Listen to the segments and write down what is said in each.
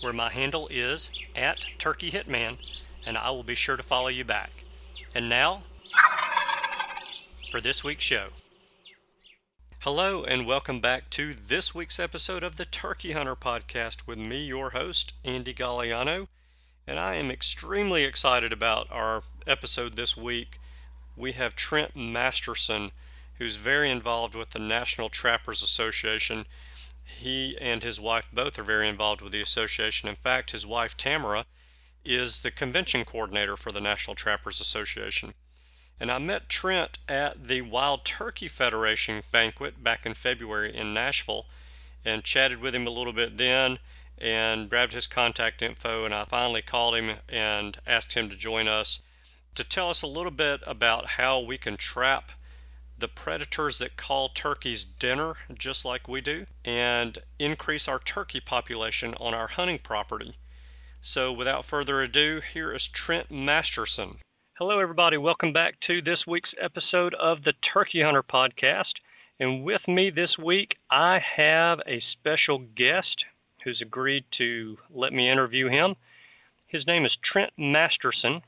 where my handle is at Turkey Hitman, and I will be sure to follow you back. And now, for this week's show. Hello, and welcome back to this week's episode of the Turkey Hunter Podcast with me, your host, Andy Galliano. And I am extremely excited about our episode this week. We have Trent Masterson, who's very involved with the National Trappers Association he and his wife both are very involved with the association. In fact, his wife Tamara is the convention coordinator for the National Trappers Association. And I met Trent at the Wild Turkey Federation banquet back in February in Nashville and chatted with him a little bit then and grabbed his contact info. And I finally called him and asked him to join us to tell us a little bit about how we can trap the predators that call turkeys dinner, just like we do, and increase our turkey population on our hunting property. So, without further ado, here is Trent Masterson. Hello, everybody. Welcome back to this week's episode of the Turkey Hunter Podcast. And with me this week, I have a special guest who's agreed to let me interview him. His name is Trent Masterson.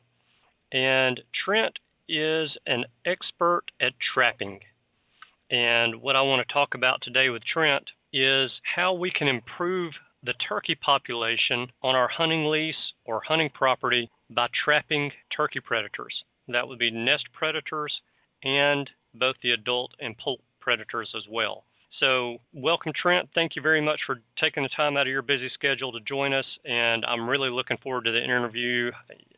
And Trent is an expert at trapping. And what I want to talk about today with Trent is how we can improve the turkey population on our hunting lease or hunting property by trapping turkey predators. That would be nest predators and both the adult and poult predators as well. So, welcome, Trent. Thank you very much for taking the time out of your busy schedule to join us. And I'm really looking forward to the interview.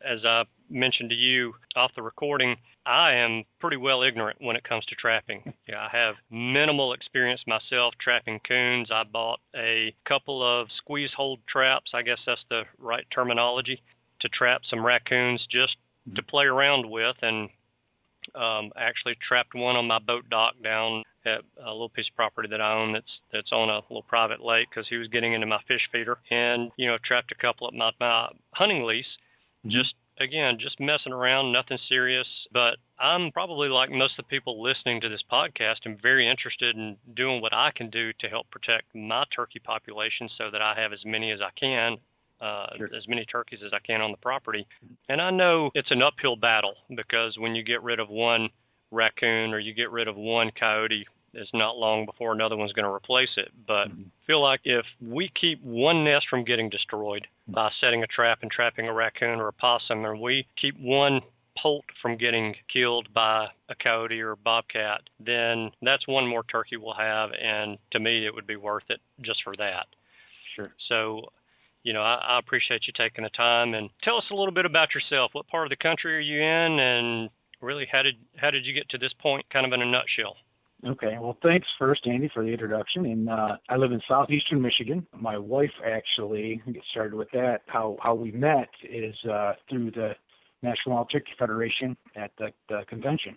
As I mentioned to you off the recording, I am pretty well ignorant when it comes to trapping. Yeah, I have minimal experience myself trapping coons. I bought a couple of squeeze hold traps, I guess that's the right terminology, to trap some raccoons just to play around with and um, actually trapped one on my boat dock down at a little piece of property that I own that's that's on a little private lake because he was getting into my fish feeder, and you know trapped a couple at my, my hunting lease, mm-hmm. just again just messing around, nothing serious. But I'm probably like most of the people listening to this podcast, I'm very interested in doing what I can do to help protect my turkey population so that I have as many as I can uh, sure. as many turkeys as I can on the property. And I know it's an uphill battle because when you get rid of one raccoon or you get rid of one coyote, it's not long before another one's going to replace it. But mm-hmm. feel like if we keep one nest from getting destroyed mm-hmm. by setting a trap and trapping a raccoon or a possum, and we keep one poult from getting killed by a coyote or a bobcat, then that's one more turkey we'll have. And to me, it would be worth it just for that. Sure. So, you know, I, I appreciate you taking the time and tell us a little bit about yourself. What part of the country are you in, and really how did how did you get to this point, kind of in a nutshell? Okay. Well, thanks first, Andy, for the introduction. And uh, I live in southeastern Michigan. My wife actually get started with that. How how we met is uh, through the National Wild Turkey Federation at the, the convention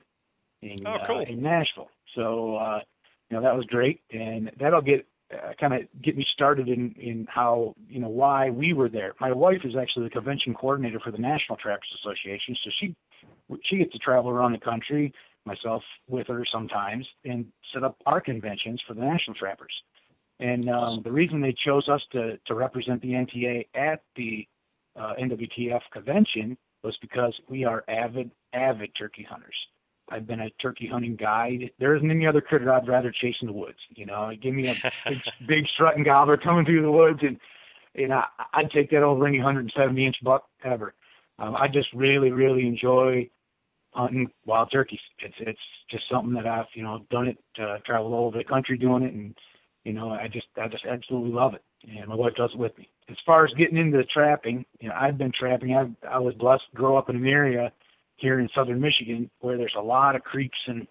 in oh, cool. uh, in Nashville. So uh, you know that was great, and that'll get uh, kind of get me started in in how you know why we were there. My wife is actually the convention coordinator for the National Trappers Association, so she she gets to travel around the country, myself with her sometimes, and set up our conventions for the national trappers. And um, the reason they chose us to, to represent the NTA at the uh, NWTF convention was because we are avid, avid turkey hunters. I've been a turkey hunting guide. There isn't any other critter I'd rather chase in the woods. You know, give me a big, big strutting gobbler coming through the woods, and and I, I'd take that over any 170 inch buck ever. Um, I just really, really enjoy hunting wild turkeys. It's it's just something that I've you know done it, uh, traveled all over the country doing it, and you know I just I just absolutely love it. And my wife does it with me. As far as getting into trapping, you know I've been trapping. I I was blessed to grow up in an area here in southern Michigan where there's a lot of creeks and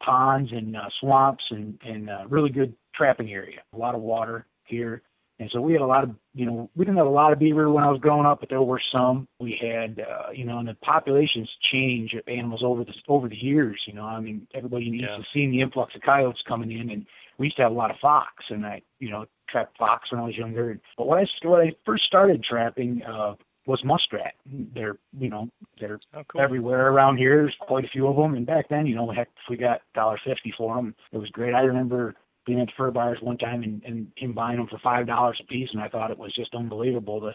ponds and uh, swamps and and uh, really good trapping area. A lot of water here. And so we had a lot of, you know, we didn't have a lot of beaver when I was growing up, but there were some. We had, uh, you know, and the populations change of animals over the over the years. You know, I mean, everybody needs yeah. to see the influx of coyotes coming in, and we used to have a lot of fox, and I, you know, trapped fox when I was younger. But when I when I first started trapping, uh, was muskrat. They're you know they're oh, cool. everywhere around here. There's quite a few of them, and back then you know heck if we got dollar fifty for them, it was great. I remember being at fur buyers one time and, and him buying them for five dollars a piece, and I thought it was just unbelievable to,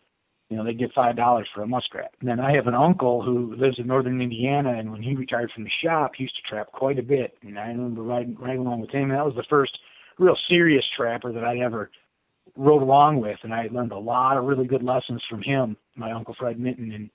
you know, they get five dollars for a muskrat. And then I have an uncle who lives in northern Indiana, and when he retired from the shop, he used to trap quite a bit. And I remember riding riding along with him. And that was the first real serious trapper that I ever rode along with, and I learned a lot of really good lessons from him. My uncle Fred Minton in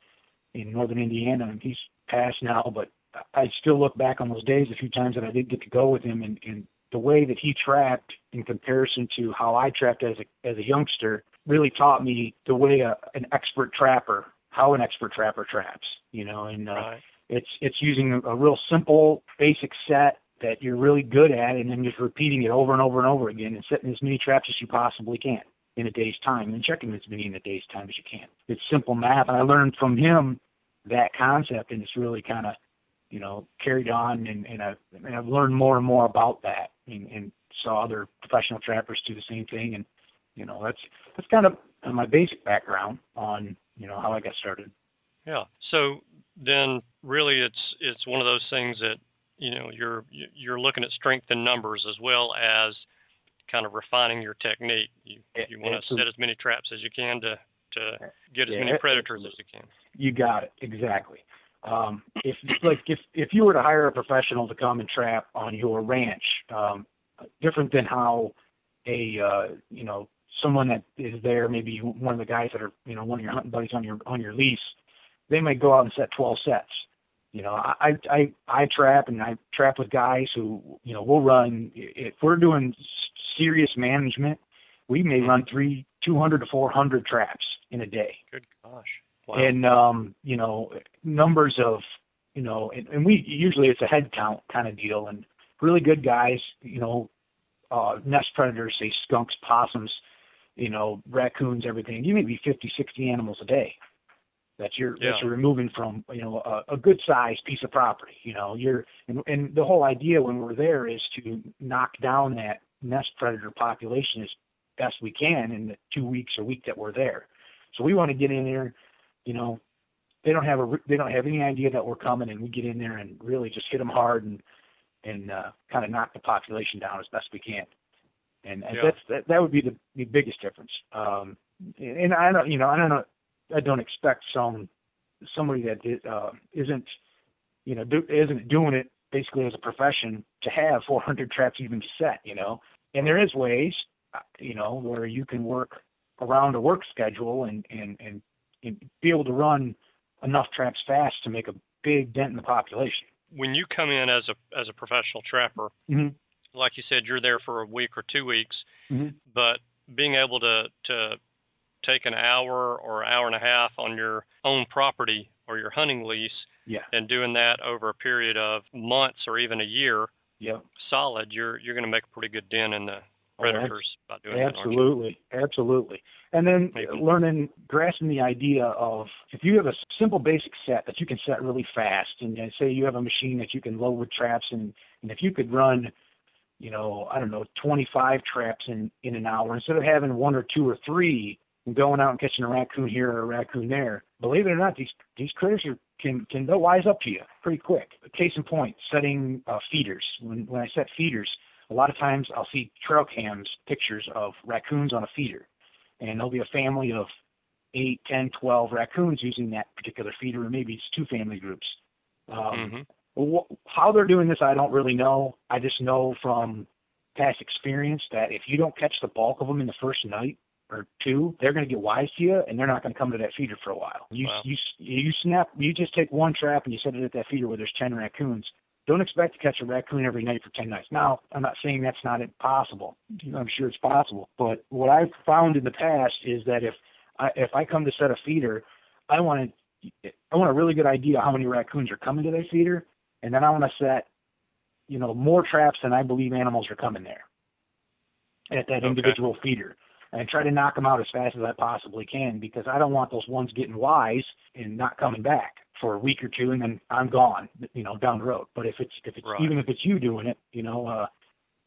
in northern Indiana, and he's passed now, but I still look back on those days a few times that I did get to go with him and, and the way that he trapped in comparison to how I trapped as a as a youngster really taught me the way a, an expert trapper, how an expert trapper traps, you know, and uh, right. it's it's using a, a real simple basic set that you're really good at and then just repeating it over and over and over again and setting as many traps as you possibly can in a day's time and checking as many in a day's time as you can. It's simple math and I learned from him that concept and it's really kind of you know carried on and, and I've and I've learned more and more about that and, and saw other professional trappers do the same thing and you know that's that's kind of my basic background on you know how I got started. Yeah. So then really it's it's one of those things that you know you're you're looking at strength in numbers as well as kind of refining your technique. You you want to set as many traps as you can to to get as yeah, many predators as you can. You got it exactly. Um, if like if if you were to hire a professional to come and trap on your ranch, um, different than how a uh, you know someone that is there, maybe one of the guys that are you know one of your hunting buddies on your on your lease, they might go out and set 12 sets. You know, I I I trap and I trap with guys who you know we'll run if we're doing serious management, we may run three 200 to 400 traps in a day. Good gosh. Wow. And um, you know, numbers of you know, and, and we usually it's a head count kind of deal, and really good guys, you know, uh, nest predators, say skunks, possums, you know, raccoons, everything. You may be 50, 60 animals a day that you're Yeah. that you're removing from you know a, a good sized piece of property. You know, you're and, and the whole idea when we're there is to knock down that nest predator population as best we can in the two weeks or week that we're there. So we want to get in there, you know, they don't have a they don't have any idea that we're coming, and we get in there and really just hit them hard and and uh, kind of knock the population down as best we can. And, and Yeah. that's that, that would be the, the biggest difference. Um, and I don't you know I don't know I don't expect some somebody that uh, isn't you know do, isn't doing it basically as a profession to have 400 traps even set. You know, and there is ways uh, you know where you can work around a work schedule and and, and be able to run enough traps fast to make a big dent in the population. When you come in as a as a professional trapper, Mm-hmm. like you said, you're there for a week or two weeks, Mm-hmm. but being able to to take an hour or hour and a half on your own property or your hunting lease Yeah. and doing that over a period of months or even a year Yep. solid, you're you're going to make a pretty good dent in the predators by doing that. Absolutely, absolutely. And then Maybe. learning, grasping the idea of if you have a simple basic set that you can set really fast, and say you have a machine that you can load with traps, and and if you could run, you know, I don't know, 25 traps in in an hour instead of having one or two or three and going out and catching a raccoon here or a raccoon there. Believe it or not, these these critters are, can can they'll wise up to you pretty quick. Case in point, setting uh, feeders. When when I set feeders, a lot of times I'll see trail cams pictures of raccoons on a feeder, and there'll be a family of eight, ten, twelve raccoons using that particular feeder, or maybe it's two family groups. Um, Mhm. wh- how they're doing this, I don't really know. I just know from past experience that if you don't catch the bulk of them in the first night, or two, they're going to get wise to you, and they're not going to come to that feeder for a while. You Wow. you you snap, you just take one trap and you set it at that feeder where there's ten raccoons. Don't expect to catch a raccoon every night for ten nights. Now, I'm not saying that's not impossible. I'm sure it's possible, but what I've found in the past is that if I, if I come to set a feeder, I want to I want a really good idea how many raccoons are coming to that feeder, and then I want to set, you know, more traps than I believe animals are coming there at that Okay. individual feeder. And try to knock them out as fast as I possibly can because I don't want those ones getting wise and not coming back for a week or two and then I'm gone, you know, down the road. But if it's if it's Right. even if it's you doing it, you know, uh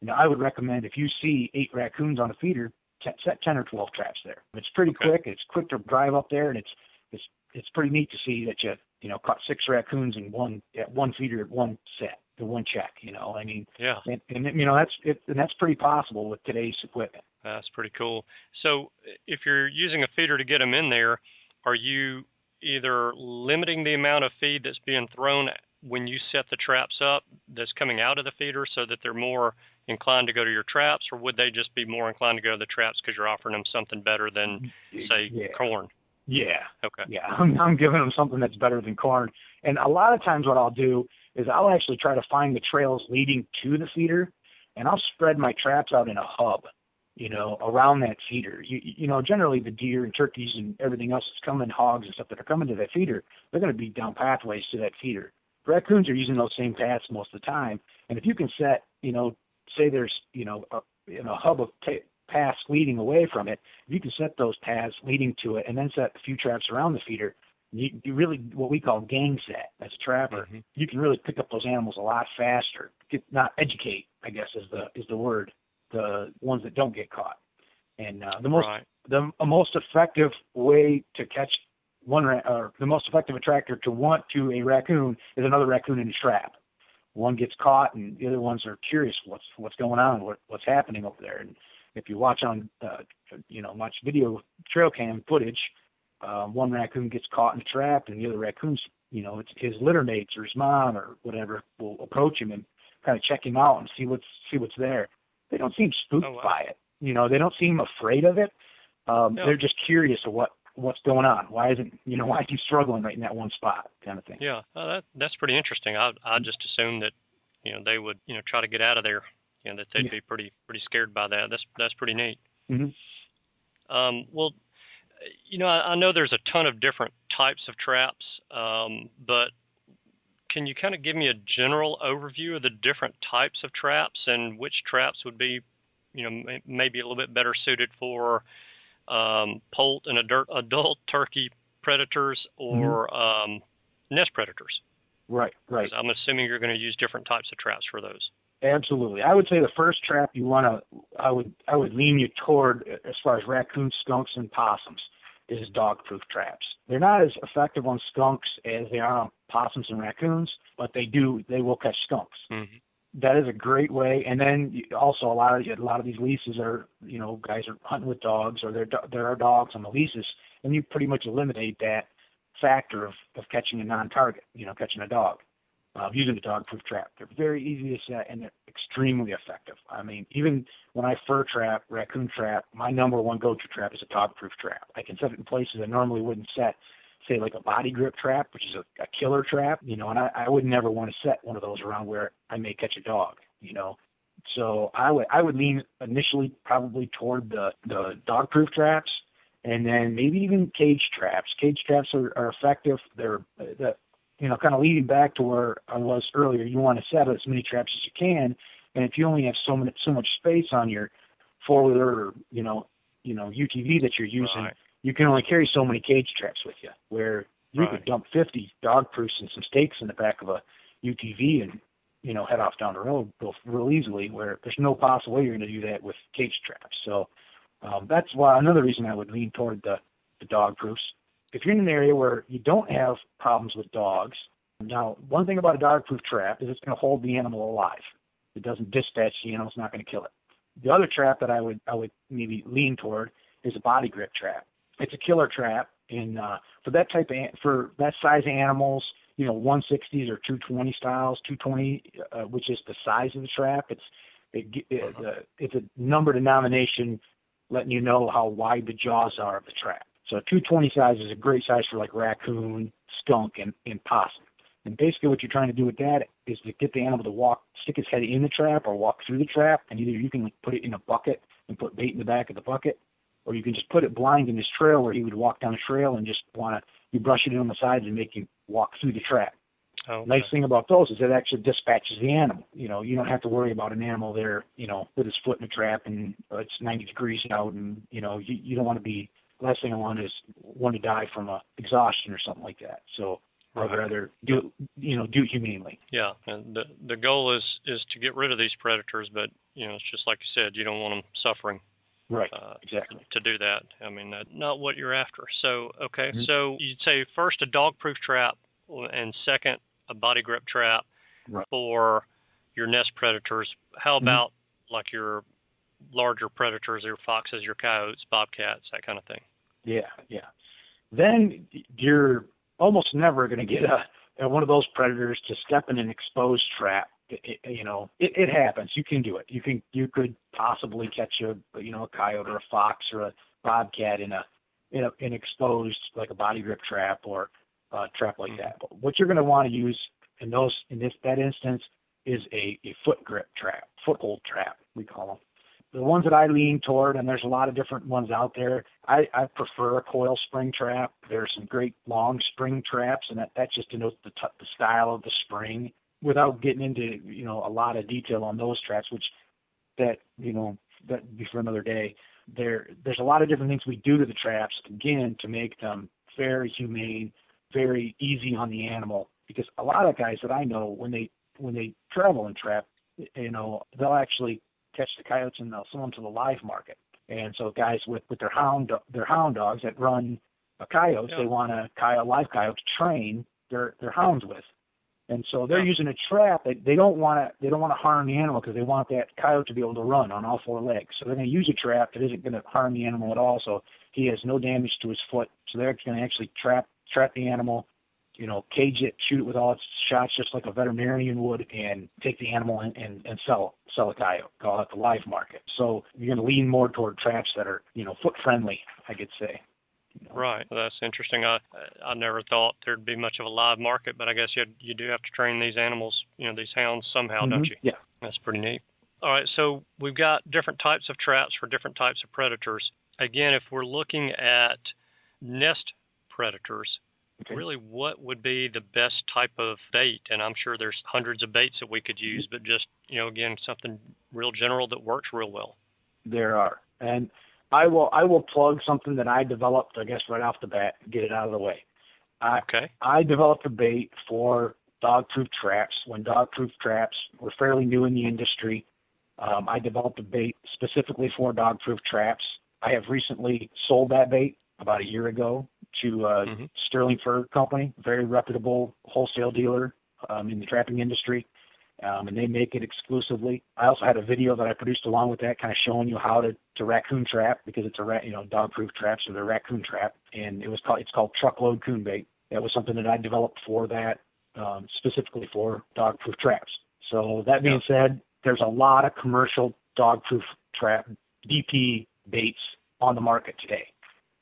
you know, I would recommend if you see eight raccoons on a feeder, t- set ten or twelve traps there. It's pretty Okay. quick. It's quick to drive up there, and it's it's it's pretty neat to see that you you know caught six raccoons in one at one feeder at one set, the one check. You know, I mean, Yeah, and, and you know that's it, and that's pretty possible with today's equipment. that's pretty cool. So, if you're using a feeder to get them in there, are you either limiting the amount of feed that's being thrown when you set the traps up that's coming out of the feeder so that they're more inclined to go to your traps, or would they just be more inclined to go to the traps because you're offering them something better than, say, yeah, corn? yeah. Okay. Yeah, I'm, I'm giving them something that's better than corn. And a lot of times, what I'll do is I'll actually try to find the trails leading to the feeder, and I'll spread my traps out in a hub, you know, around that feeder. You, you know, generally the deer and turkeys and everything else that's coming, hogs and stuff that are coming to that feeder, they're going to be down pathways to that feeder. Raccoons are using those same paths most of the time, and if you can set, you know, say there's, you know, a, you know, a hub of ta paths leading away from it, if you can set those paths leading to it, and then set a few traps around the feeder, you, you really what we call gang set as a trapper. Mhm. You can really pick up those animals a lot faster. Get not educate, I guess is the is the word. The ones that don't get caught, and uh, the most Right. the a most effective way to catch one ra- or the most effective attractor to want to a raccoon is another raccoon in a trap. One gets caught, and the other ones are curious what's what's going on, what what's happening over there. And if you watch on, uh, you know, watch video trail cam footage, uh, one raccoon gets caught in a trap, and the other raccoons, you know, it's his litter mates or his mom or whatever will approach him and kind of check him out and see what's see what's there. They don't seem spooked Oh, wow. by it. You know, they don't seem afraid of it. Um, Yeah. They're just curious of what what's going on. Why isn't you know why is he struggling right in that one spot, kind of thing. Yeah, uh, that that's pretty interesting. I I just assumed that you know they would you know try to get out of there. You know that they'd Yeah. be pretty pretty scared by that. That's that's pretty neat. Mhm. Um, well, you know I, I know there's a ton of different types of traps, um, but can you kind of give me a general overview of the different types of traps and which traps would be you know maybe a little bit better suited for um, poult and adult, adult turkey predators or um, nest predators? Right, right. I'm assuming you're going to use different types of traps for those. Absolutely. I would say the first trap you want to, I would, I would lean you toward as far as raccoons, skunks, and possums is dog-proof traps. They're not as effective on skunks as they are on possums and raccoons, but they do, they will catch skunks. Mm-hmm. That is a great way. And then also a lot of a lot of these leases are, you know, guys are hunting with dogs or there there are dogs on the leases, and you pretty much eliminate that factor of of catching a non-target, you know, catching a dog uh, using a dog-proof trap. They're very easy to set and they're extremely effective. I mean, even when I fur trap, raccoon trap, my number one go-to trap is a dog-proof trap. I can set it in places I normally wouldn't set, say like a body grip trap, which is a, a killer trap, you know, and I, I would never want to set one of those around where I may catch a dog, you know. So I would I would lean initially probably toward the the dog-proof traps, and then maybe even cage traps. Cage traps are, are effective. They're the you know, kind of leading back to where I was earlier, you want to set as many traps as you can, and if you only have so much so much space on your four wheeler or you know, you know UTV that you're using, Right. You can only carry so many cage traps with you. Where you Right. could dump 50 dog proofs and some stakes in the back of a UTV and you know head off down the road real, real easily. Where there's no possible way you're going to do that with cage traps. So um, that's why another reason I would lean toward the the dog proofs if you're in an area where you don't have problems with dogs, now one thing about a dog proof trap is it's going to hold the animal alive. It doesn't dispatch the animal, it's not going to kill it. The other trap that I would I would maybe lean toward is a body grip trap. It's a killer trap in uh, for that type of for that size of animals, you know, 160s or 220 styles, 220, uh, which is the size of the trap. It's it, it, uh, it's a number denomination letting you know how wide the jaws are of the trap. So 220 size is a great size for like raccoon, skunk, and, and possum. And basically what you're trying to do with that is to get the animal to walk, stick his head in the trap or walk through the trap, and either you can like put it in a bucket and put bait in the back of the bucket, or you can just put it blind in his trail where he would walk down the trail and just want to, you brush it in on the sides and make him walk through the trap. Oh, okay. Nice thing about those is it actually dispatches the animal. You know, you don't have to worry about an animal there, you know, with his foot in the trap and uh, it's 90 degrees out, and you know, you, you don't want to be. Last thing I want is one to die from a exhaustion or something like that. So I'd rather do, you know, do it humanely. Yeah, and the the goal is is to get rid of these predators, but you know, it's just like you said, you don't want them suffering Right. uh, Exactly. to do that. I mean, that's not what you're after. So, okay, Mhm. so you'd say first a dog-proof trap, and second a body grip trap Right. for your nest predators. How Mhm. about like your larger predators, your foxes, your coyotes, bobcats, that kind of thing? Yeah. Yeah. Then you're almost never going to get a, a one of those predators to step in an exposed trap. It, you know, it, it happens. You can do it. You can. You could possibly catch a, you know, a coyote or a fox or a bobcat in a, in a, an exposed like a body grip trap or a trap like Mhm. that. But what you're going to want to use in those in this that instance is a, a foot grip trap, foothold trap we call them. The ones that I lean toward, and there's a lot of different ones out there. I, I prefer a coil spring trap. There's some great long spring traps, and that, that just denotes the, t- the style of the spring. Without getting into you know a lot of detail on those traps, which that you know that would be for another day. There there's a lot of different things we do to the traps again to make them very humane, very easy on the animal. Because a lot of guys that I know when they when they travel and trap, you know they'll actually catch the coyotes and they'll sell them to the live market. And so guys with with their hound their hound dogs that run a coyote, Yeah. they want a coyote live coyote to train their their hounds with. And so they're using a trap. They, they don't want to they don't want to harm the animal because they want that coyote to be able to run on all four legs. So they're going to use a trap that isn't going to harm the animal at all. So he has no damage to his foot. So they're going to actually trap trap the animal, you know, cage it, shoot it with all its shots, just like a veterinarian would, and take the animal and and, and sell sell a coyote. Call it the live market. So you're going to lean more toward traps that are you know foot friendly. I could say. Right. Well, that's interesting. I I never thought there'd be much of a live market, but I guess you you do have to train these animals, you know, these hounds somehow, don't Mhm. you? Yeah. That's pretty neat. All right, so we've got different types of traps for different types of predators. Again, if we're looking at nest predators, Okay. really what would be the best type of bait? And I'm sure there's hundreds of baits that we could use, but just, you know, again, something real general that works real well. There are, and I will I will plug something that I developed. I guess right off the bat, get it out of the way. I Okay. I developed a bait for dog-proof traps when dog-proof traps were fairly new in the industry. Um, I developed a bait specifically for dog-proof traps. I have recently sold that bait about a year ago to uh, Mhm. Sterling Fur Company, very reputable wholesale dealer um, in the trapping industry, um, and they make it exclusively. I also had a video that I produced along with that, kind of showing you how to, to raccoon trap because it's a ra- you know dog-proof trap, so they're raccoon trap, and it was called it's called truckload coon bait. That was something that I developed for that um, specifically for dog-proof traps. So that being said, there's a lot of commercial dog-proof trap DP baits on the market today.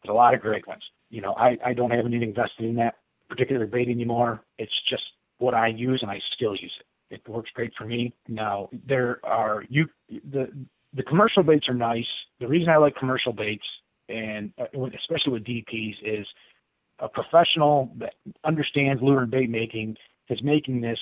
There's a lot of great ones. You know, I, I don't have anything vested in that particular bait anymore. It's just what I use and I still use it. It works great for me. Now there are you the the commercial baits are nice. The reason I like commercial baits and uh, especially with DPs is a professional that understands lure and bait making is making this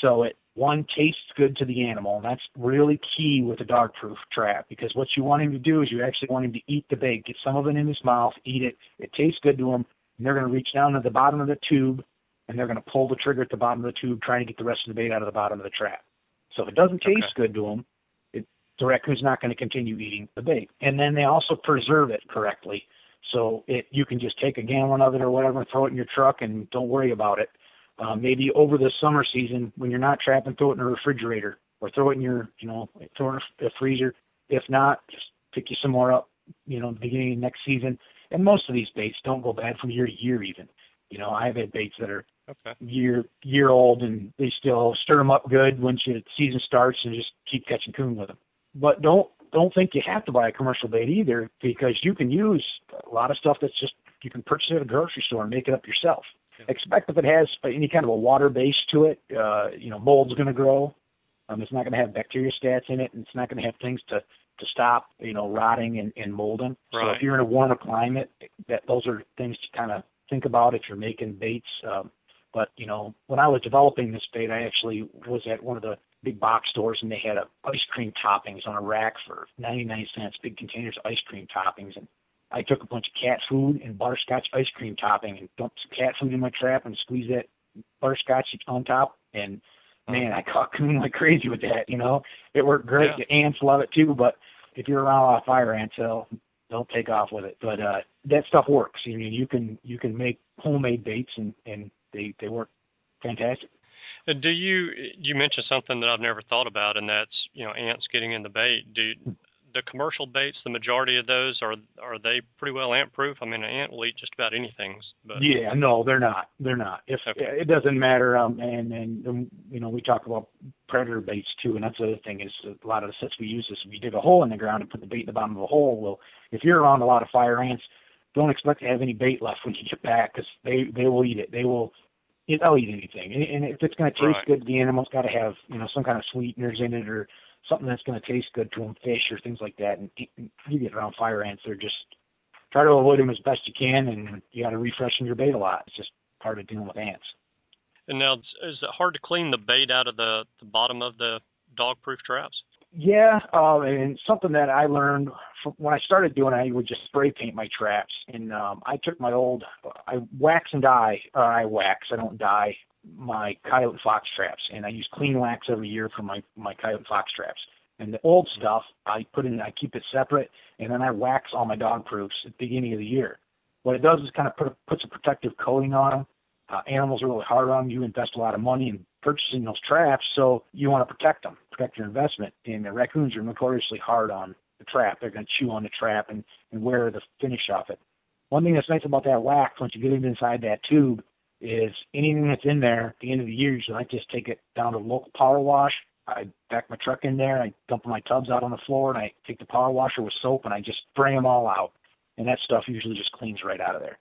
so it one tastes good to the animal and that's really key with a dog proof trap because what you want him to do is you actually want him to eat the bait get some of it in his mouth eat it it tastes good to him and they're going to reach down to the bottom of the tube and they're going to pull the trigger at the bottom of the tube trying to get the rest of the bait out of the bottom of the trap so if it doesn't taste Okay. good to them, it, the raccoon's not going to continue eating the bait and then they also preserve it correctly so it you can just take a gallon of it or whatever and throw it in your truck and don't worry about it uh, maybe over the summer season when you're not trapping, throw it in a refrigerator or throw it in your, you know, throw it in a freezer. If not, just pick you some more up, you know, beginning of next season. And most of these baits don't go bad from year to year even. You know, I've had baits that are Okay. year year old and they still stir them up good once the season starts and just keep catching coon with them. But don't don't think you have to buy a commercial bait either because you can use a lot of stuff that's just you can purchase it at a grocery store and make it up yourself. Yeah. Expect if it has any kind of a water base to it, uh, you know, mold's going to grow. Um, it's not going to have bacteria stats in it, and it's not going to have things to to stop, you know, rotting and, and molding. Right. So if you're in a warmer climate, that those are things to kind of think about if you're making baits. Um, but you know, when I was developing this bait, I actually was at one of the big box stores and they had a ice cream toppings on a rack for 99 cents, big containers of ice cream toppings. And I took a bunch of cat food and butterscotch ice cream topping and dumped some cat food in my trap and squeezed that butterscotch on top. And man, I caught coon like crazy with that. You know, it worked great. Yeah. The ants love it too. But if you're around a lot of fire ants, they'll they'll take off with it. But uh, that stuff works. I mean, you can you can make homemade baits and and they they work fantastic. Do you you mentioned something that I've never thought about, and that's you know ants getting in the bait. Do the commercial baits, the majority of those are are they pretty well ant proof? I mean, an ant will eat just about anything. But yeah, no, they're not. They're not. If okay. it doesn't matter, um, and and um, you know we talk about predator baits too, and that's the other thing is a lot of the sets we use is if you dig a hole in the ground and put the bait in the bottom of the hole. Well, if you're around a lot of fire ants, don't expect to have any bait left when you get back because they they will eat it. They will they'll eat anything. And, and if it's going to taste right. good, the animal's got to have you know some kind of sweeteners in it or something that's going to taste good to them, fish or things like that. And you get around fire ants, they're just try to avoid them as best you can, and you got to refreshen your bait a lot. It's just part of dealing with ants. And now, is it hard to clean the bait out of the, the bottom of the dog-proof traps? Yeah, um, and something that I learned from when I started doing it, I would just spray paint my traps. And um, I took my old, I wax and dye, or I wax, I don't dye my coyote fox traps, and I use clean wax every year for my my coyote fox traps. And the old stuff, I put in, I keep it separate, and then I wax all my dog proofs at the beginning of the year. What it does is kind of put a, puts a protective coating on them. Uh, animals are really hard on. You invest a lot of money in purchasing those traps, so you want to protect them, protect your investment. And the raccoons are notoriously hard on the trap. They're going to chew on the trap and, and wear the finish off it. One thing that's nice about that wax, once you get it inside that tube, is anything that's in there at the end of the year, usually I just take it down to local power wash. I back my truck in there, I dump my tubs out on the floor, and I take the power washer with soap and I just spray them all out. And that stuff usually just cleans right out of there,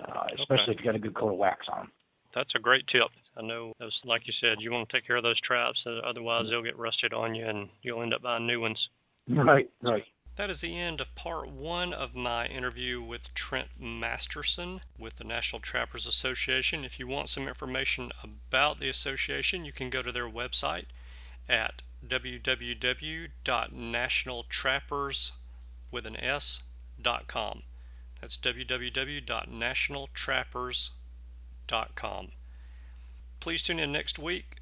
uh, especially okay. if you got a good coat of wax on them. That's a great tip. I know, as like you said, you want to take care of those traps, uh, otherwise they'll get rusted on you, and you'll end up buying new ones. Right, right. That is the end of part one of my interview with Trent Masterson with the National Trappers Association. If you want some information about the association, you can go to their website at www.nationaltrappers.com. That's www.nationaltrappers.com. Please tune in next week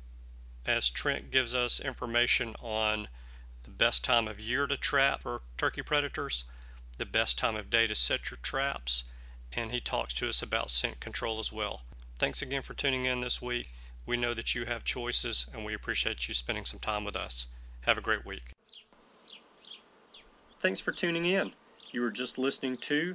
as Trent gives us information on the best time of year to trap for turkey predators, the best time of day to set your traps, and he talks to us about scent control as well. Thanks again for tuning in this week. We know that you have choices, and we appreciate you spending some time with us. Have a great week. Thanks for tuning in. You were just listening to